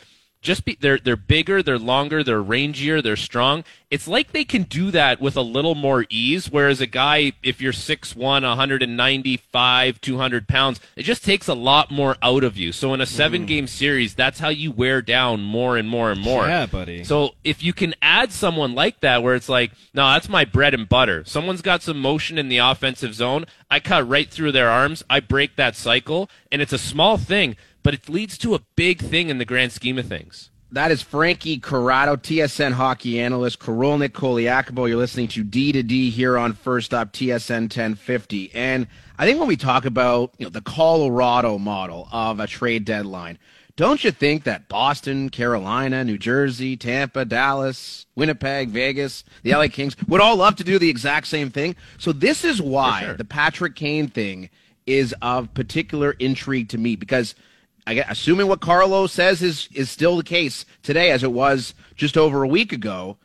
Speaker 8: just be they're they're bigger, they're longer, they're rangier, they're strong. It's like they can do that with a little more ease. Whereas a guy, if you're 6'1", 195, 200 pounds, it just takes a lot more out of you. So in a seven mm. game series, that's how you wear down more and more and more.
Speaker 1: Yeah, buddy.
Speaker 8: So if you can add someone like that, where it's like, no, that's my bread and butter. Someone's got some motion in the offensive zone. I cut right through their arms. I break that cycle, and it's a small thing but it leads to a big thing in the grand scheme of things.
Speaker 2: That is Frankie Corrado, TSN hockey analyst, Korolnik Colaiacovo. You're listening to D to D here on First Up TSN 1050. And I think when we talk about you know the Colorado model of a trade deadline, don't you think that Boston, Carolina, New Jersey, Tampa, Dallas, Winnipeg, Vegas, the LA Kings would all love to do the exact same thing? So this is why
Speaker 8: sure.
Speaker 2: the Patrick Kane thing is of particular intrigue to me because – I assuming what Carlo says is is still the case today, as it was just over a week ago,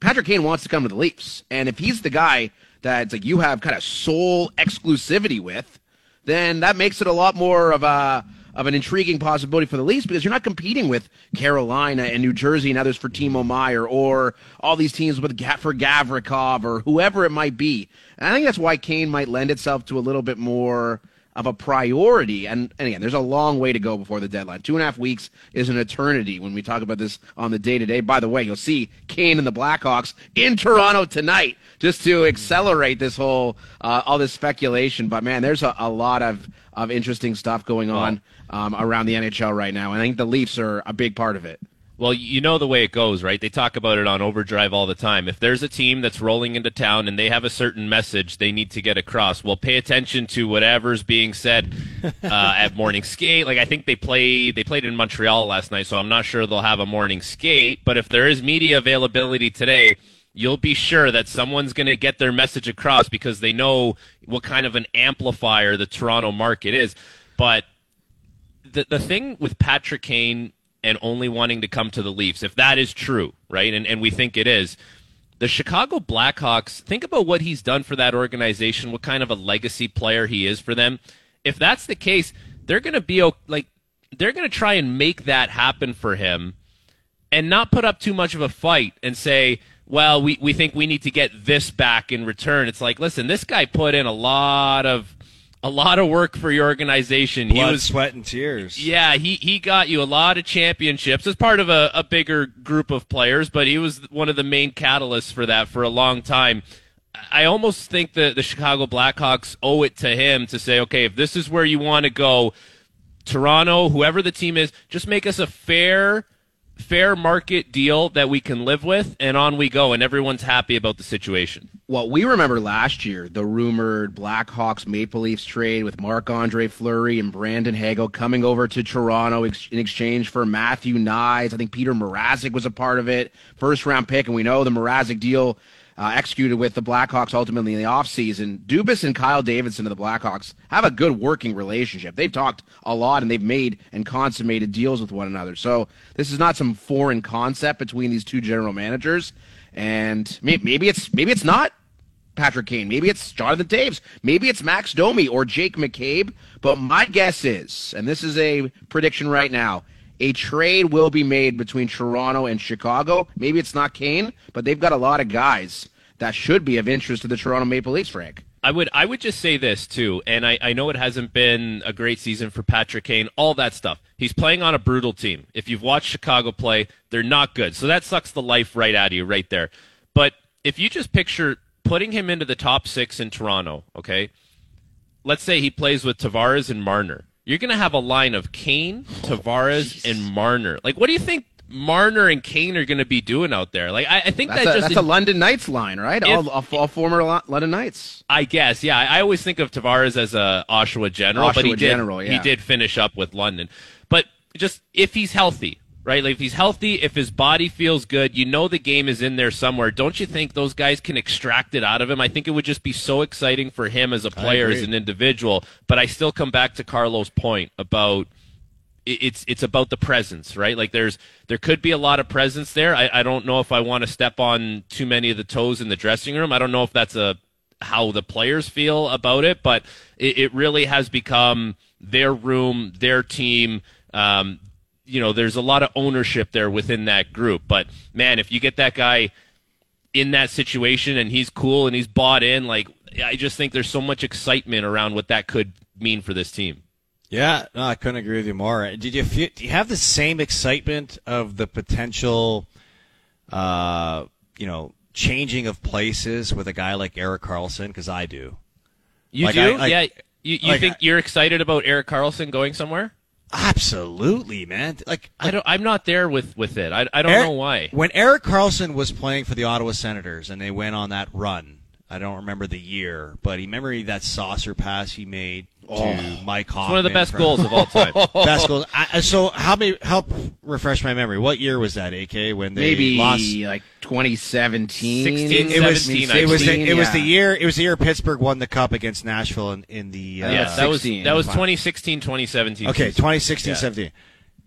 Speaker 2: Patrick Kane wants to come to the Leafs, and if he's the guy that like you have kind of sole exclusivity with, then that makes it a lot more of a of an intriguing possibility for the Leafs because you're not competing with Carolina and New Jersey and others for Timo Meier or all these teams with for Gavrikov or whoever it might be. And I think that's why Kane might lend itself to a little bit more of a priority. And, and again, there's a long way to go before the deadline. Two and a half weeks is an eternity when we talk about this on the day to day. By the way, you'll see Kane and the Blackhawks in Toronto tonight just to accelerate this whole, uh, all this speculation. But man, there's a, a lot of, of interesting stuff going on um, around the NHL right now. And I think the Leafs are a big part of it.
Speaker 8: Well, you know the way it goes, right? They talk about it on Overdrive all the time. If there's a team that's rolling into town and they have a certain message they need to get across, well, pay attention to whatever's being said uh, at morning skate. Like I think they play they played in Montreal last night, so I'm not sure they'll have a morning skate. But if there is media availability today, you'll be sure that someone's going to get their message across because they know what kind of an amplifier the Toronto market is. But the the thing with Patrick Kane and only wanting to come to the Leafs, if that is true, right? And, and we think it is. The Chicago Blackhawks, think about what he's done for that organization, what kind of a legacy player he is for them. If that's the case, they're going to be like, they're going to try and make that happen for him and not put up too much of a fight and say, well, we, we think we need to get this back in return. It's like, listen, this guy put in a lot of a lot of work for your organization.
Speaker 1: Blood,
Speaker 8: he was,
Speaker 1: sweat, and tears.
Speaker 8: Yeah, he, he got you a lot of championships as part of a, a bigger group of players, but he was one of the main catalysts for that for a long time. I almost think that the Chicago Blackhawks owe it to him to say, okay, if this is where you want to go, Toronto, whoever the team is, just make us a fair fair market deal that we can live with, and on we go, and everyone's happy about the situation.
Speaker 2: Well, we remember last year the rumored Blackhawks Maple Leafs trade with Marc Andre Fleury and Brandon Hagel coming over to Toronto in exchange for Matthew Knies. I think Peter Mrazek was a part of it, first round pick, and we know the Mrazek deal uh, executed with the Blackhawks ultimately in the offseason. Dubas and Kyle Davidson of the Blackhawks have a good working relationship. They've talked a lot and they've made and consummated deals with one another. So this is not some foreign concept between these two general managers. And maybe it's maybe it's not Patrick Kane. Maybe it's Jonathan Toews. Maybe it's Max Domi or Jake McCabe. But my guess is, and this is a prediction right now, a trade will be made between Toronto and Chicago. Maybe it's not Kane, but they've got a lot of guys that should be of interest to the Toronto Maple Leafs, Frank.
Speaker 8: I would I would just say this too, and I, I know it hasn't been a great season for Patrick Kane, all that stuff. He's playing on a brutal team. If you've watched Chicago play, they're not good. So that sucks the life right out of you right there. But if you just picture putting him into the top six in Toronto, okay? Let's say he plays with Tavares and Marner. You're gonna have a line of Kane, oh, Tavares, and Marner. Like what do you think Marner and Kane are going to be doing out there. Like I, I think
Speaker 2: That's,
Speaker 8: that
Speaker 2: a,
Speaker 8: just
Speaker 2: that's a London Knights line, right?
Speaker 8: If-
Speaker 2: all, all, all former Lo- London Knights.
Speaker 8: I guess, yeah. I I always think of Tavares as a Oshawa general, but he
Speaker 2: Oshawa
Speaker 8: did
Speaker 2: general,
Speaker 8: he did finish up with London. But just if he's healthy, right? Like if he's healthy, if his body feels good, you know the game is in there somewhere. Don't you think those guys can extract it out of him? I think it would just be so exciting for him as a player, as an individual. But I still come back to Carlos' point about it's it's about the presence, right? Like there's there could be a lot of presence there. I, I don't know if I want to step on too many of the toes in the dressing room. I don't know if that's a how the players feel about it, but it, it really has become their room, their team. Um, you know, there's a lot of ownership there within that group. But man, if you get that guy in that situation and he's cool and he's bought in, like I just think there's so much excitement around what that could mean for this team.
Speaker 1: Yeah, no, I couldn't agree with you more. Did you feel, do you have the same excitement of the potential, uh, you know, changing of places with a guy like Erik Karlsson? Because I do.
Speaker 8: You
Speaker 1: Like,
Speaker 8: do?
Speaker 1: I-
Speaker 8: yeah. You, you
Speaker 1: like,
Speaker 8: think you're excited about Erik Karlsson going somewhere?
Speaker 1: Absolutely, man. Like
Speaker 8: I don't. I'm not there with with it. I, I don't
Speaker 1: Eric-
Speaker 8: know why.
Speaker 1: When Erik Karlsson was playing for the Ottawa Senators and they went on that run, I don't remember the year, but he remember that saucer pass he made to Mike Hoffman.
Speaker 8: One of the best
Speaker 1: from-
Speaker 8: goals of all time.
Speaker 1: best goals. I, so how me help refresh my memory? What year was that? AK when they
Speaker 2: Maybe
Speaker 1: lost.
Speaker 2: like 2017.
Speaker 8: 16,
Speaker 1: It was
Speaker 8: 17,
Speaker 1: it was the,
Speaker 2: 16,
Speaker 1: it was
Speaker 2: yeah.
Speaker 1: the year it was the year Pittsburgh won the cup against Nashville in, in the uh,
Speaker 8: yes, that was that was 2016, 2017.
Speaker 1: Okay,
Speaker 8: season.
Speaker 1: 2016,
Speaker 8: Yeah.
Speaker 1: 17.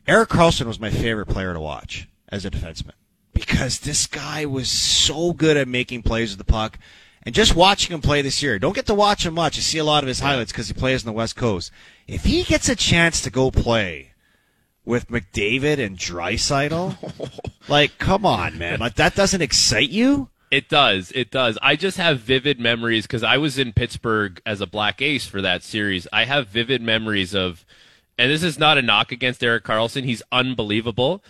Speaker 1: Erik Karlsson was my favorite player to watch as a defenseman because this guy was so good at making plays with the puck. And just watching him play this year, don't get to watch him much. You see a lot of his highlights because he plays on the West Coast. If he gets a chance to go play with McDavid and Draisaitl, like, come on, man, like that doesn't excite you?
Speaker 8: It does. It does. I just have vivid memories because I was in Pittsburgh as a Black Ace for that series. I have vivid memories of, and this is not a knock against Erik Karlsson. He's unbelievable.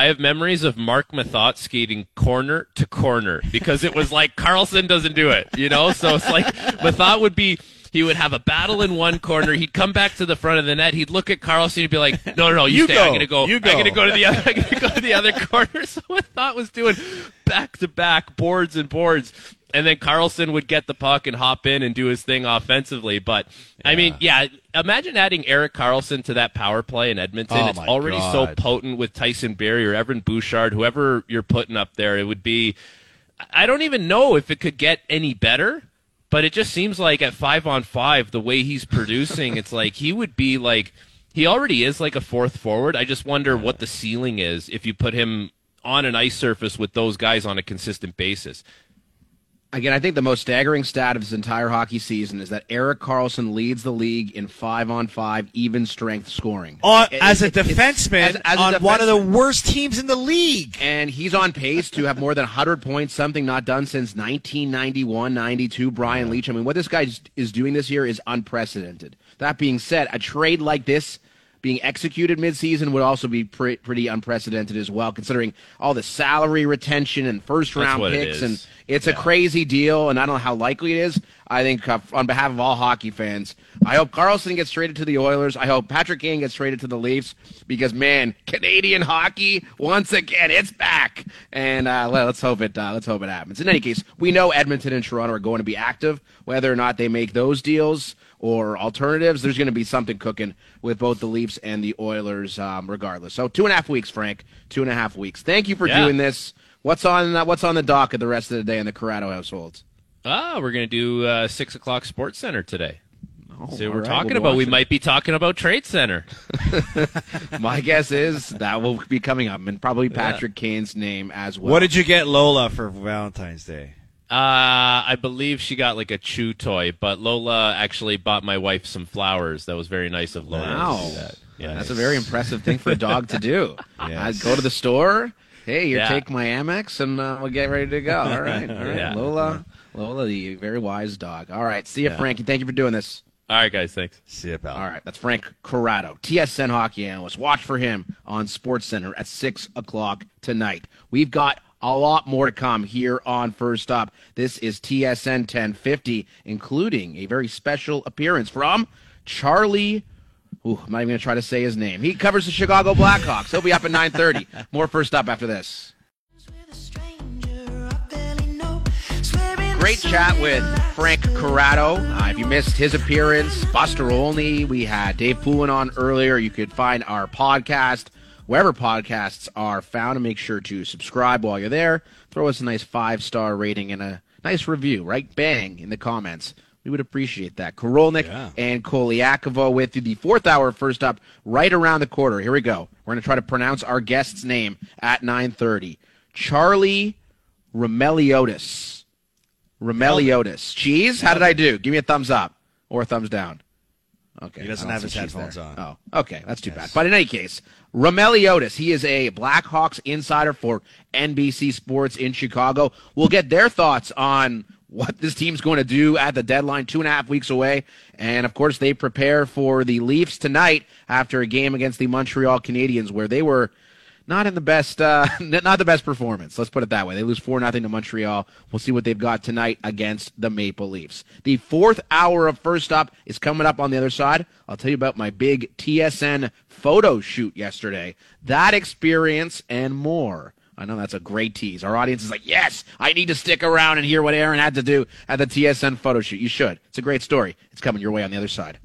Speaker 8: I have memories of Marc Methot skating corner to corner because it was like Karlsson doesn't do it, you know? So it's like Methot would be, he would have a battle in one corner. He'd come back to the front of the net. He'd look at Karlsson. He'd be like, no, no, no, you,
Speaker 1: You
Speaker 8: stay.
Speaker 1: go.
Speaker 8: I'm to go.
Speaker 1: You
Speaker 8: go. I'm to
Speaker 1: go."
Speaker 8: to the other, I'm to go to the other corner. So Methot was doing back to back boards and boards. And then Karlsson would get the puck and hop in and do his thing offensively. But I mean, yeah, imagine adding Erik Karlsson to that power play in Edmonton.
Speaker 1: Oh,
Speaker 8: it's already so potent with Tyson Barrie or Evan Bouchard, whoever you're putting up there. It would be. I don't even know if it could get any better, but it just seems like at five on five, the way he's producing, it's like he would be like he already is like a fourth forward. I just wonder what the ceiling is if you put him on an ice surface with those guys on a consistent basis.
Speaker 2: Again, I think the most staggering stat of his entire hockey season is that Erik Karlsson leads the league in five on five even strength scoring.
Speaker 1: On,
Speaker 2: It-
Speaker 1: as a
Speaker 2: it-
Speaker 1: defenseman
Speaker 2: as- as a
Speaker 1: on one of the worst teams in the league.
Speaker 2: And he's on pace to have more than 100 points, something not done since 1991 92. Brian Leetch. I mean, what this guy is doing this year is unprecedented. That being said, a trade like this being executed midseason would also be pre- pretty unprecedented as well, considering all the salary retention and first round
Speaker 8: what it
Speaker 2: picks. And it's a crazy deal, and I don't know how likely it is. I think, uh, on behalf of all hockey fans, I hope Karlsson gets traded to the Oilers. I hope Patrick Kane gets traded to the Leafs because, man, Canadian hockey once again, it's back. And uh, let, us hope it. Uh, let's hope it happens. In any case, we know Edmonton and Toronto are going to be active. Whether or not they make those deals or alternatives, there's going to be something cooking with both the Leafs and the Oilers, um, regardless. So two and a half weeks, Frank. Two and a half weeks. Thank you for
Speaker 8: Yeah.
Speaker 2: doing this. What's on uh, What's on the docket the rest of the day in the Corrado household?
Speaker 8: Ah, we're gonna do uh, six o'clock Sports Center today. so
Speaker 2: all
Speaker 8: we're
Speaker 2: right,
Speaker 8: talking
Speaker 2: we'll
Speaker 8: about. We
Speaker 2: watching.
Speaker 8: might be talking about Trade Center.
Speaker 2: My guess is that will be coming up, and probably Patrick Kane's name as well.
Speaker 1: What did you get Lola for Valentine's Day?
Speaker 8: Uh, I believe she got like a chew toy, but Lola actually bought my wife some flowers. That was very nice of Lola.
Speaker 2: Wow.
Speaker 8: to do that. Yeah,
Speaker 2: That's a very impressive thing for a dog to do.
Speaker 1: Yes.
Speaker 2: Uh, go to the store Hey, you
Speaker 8: Yeah.
Speaker 2: take my Amex and uh, we'll get ready to go. All right, all right.
Speaker 8: Yeah.
Speaker 2: Lola, Lola, the very wise dog. All right, see you, Frankie. Thank you for doing this.
Speaker 8: All right, guys. Thanks.
Speaker 1: See ya, pal.
Speaker 2: All right, that's Frank Corrado, TSN hockey analyst. Watch for him on Sports Center at six o'clock tonight. We've got a lot more to come here on First Up. This is TSN 1050, including a very special appearance from Charlie. Ooh, I'm not even going to try to say his name. He covers the Chicago Blackhawks. He'll be up at 9:30. More First Up after this. Great chat with Frank Corrado. Uh, if you missed his appearance, Buster Olney, we had Dave Poulin on earlier. You could find our podcast wherever podcasts are found and make sure to subscribe while you're there. Throw us a nice five star rating and a nice review, right? Bang in the comments. We would appreciate that. Korolnik
Speaker 1: Yeah.
Speaker 2: and Colaiacovo with you. The fourth hour first up, right around the quarter. Here we go. We're going to try to pronounce our guest's name at 9.30. Charlie Roumeliotis. Roumeliotis. Cheese? How did I do? Give me a thumbs up or a thumbs down. Okay.
Speaker 1: He doesn't have his headphones
Speaker 2: there.
Speaker 1: on.
Speaker 2: Oh, okay. That's too bad. But in any case, Roumeliotis, he is a Blackhawks insider for NBC Sports in Chicago. We'll get their thoughts on what this team's going to do at the deadline, two and a half weeks away. And of course, they prepare for the Leafs tonight after a game against the Montreal Canadiens where they were not in the best, uh, not the best performance. Let's put it that way. They lose four nothing to Montreal. We'll see what they've got tonight against the Maple Leafs. The fourth hour of First Up is coming up on the other side. I'll tell you about my big TSN photo shoot yesterday. That experience and more. I know that's a great tease. Our audience is like, yes, I need to stick around and hear what Aaron had to do at the TSN photo shoot. You should. It's a great story. It's coming your way on the other side.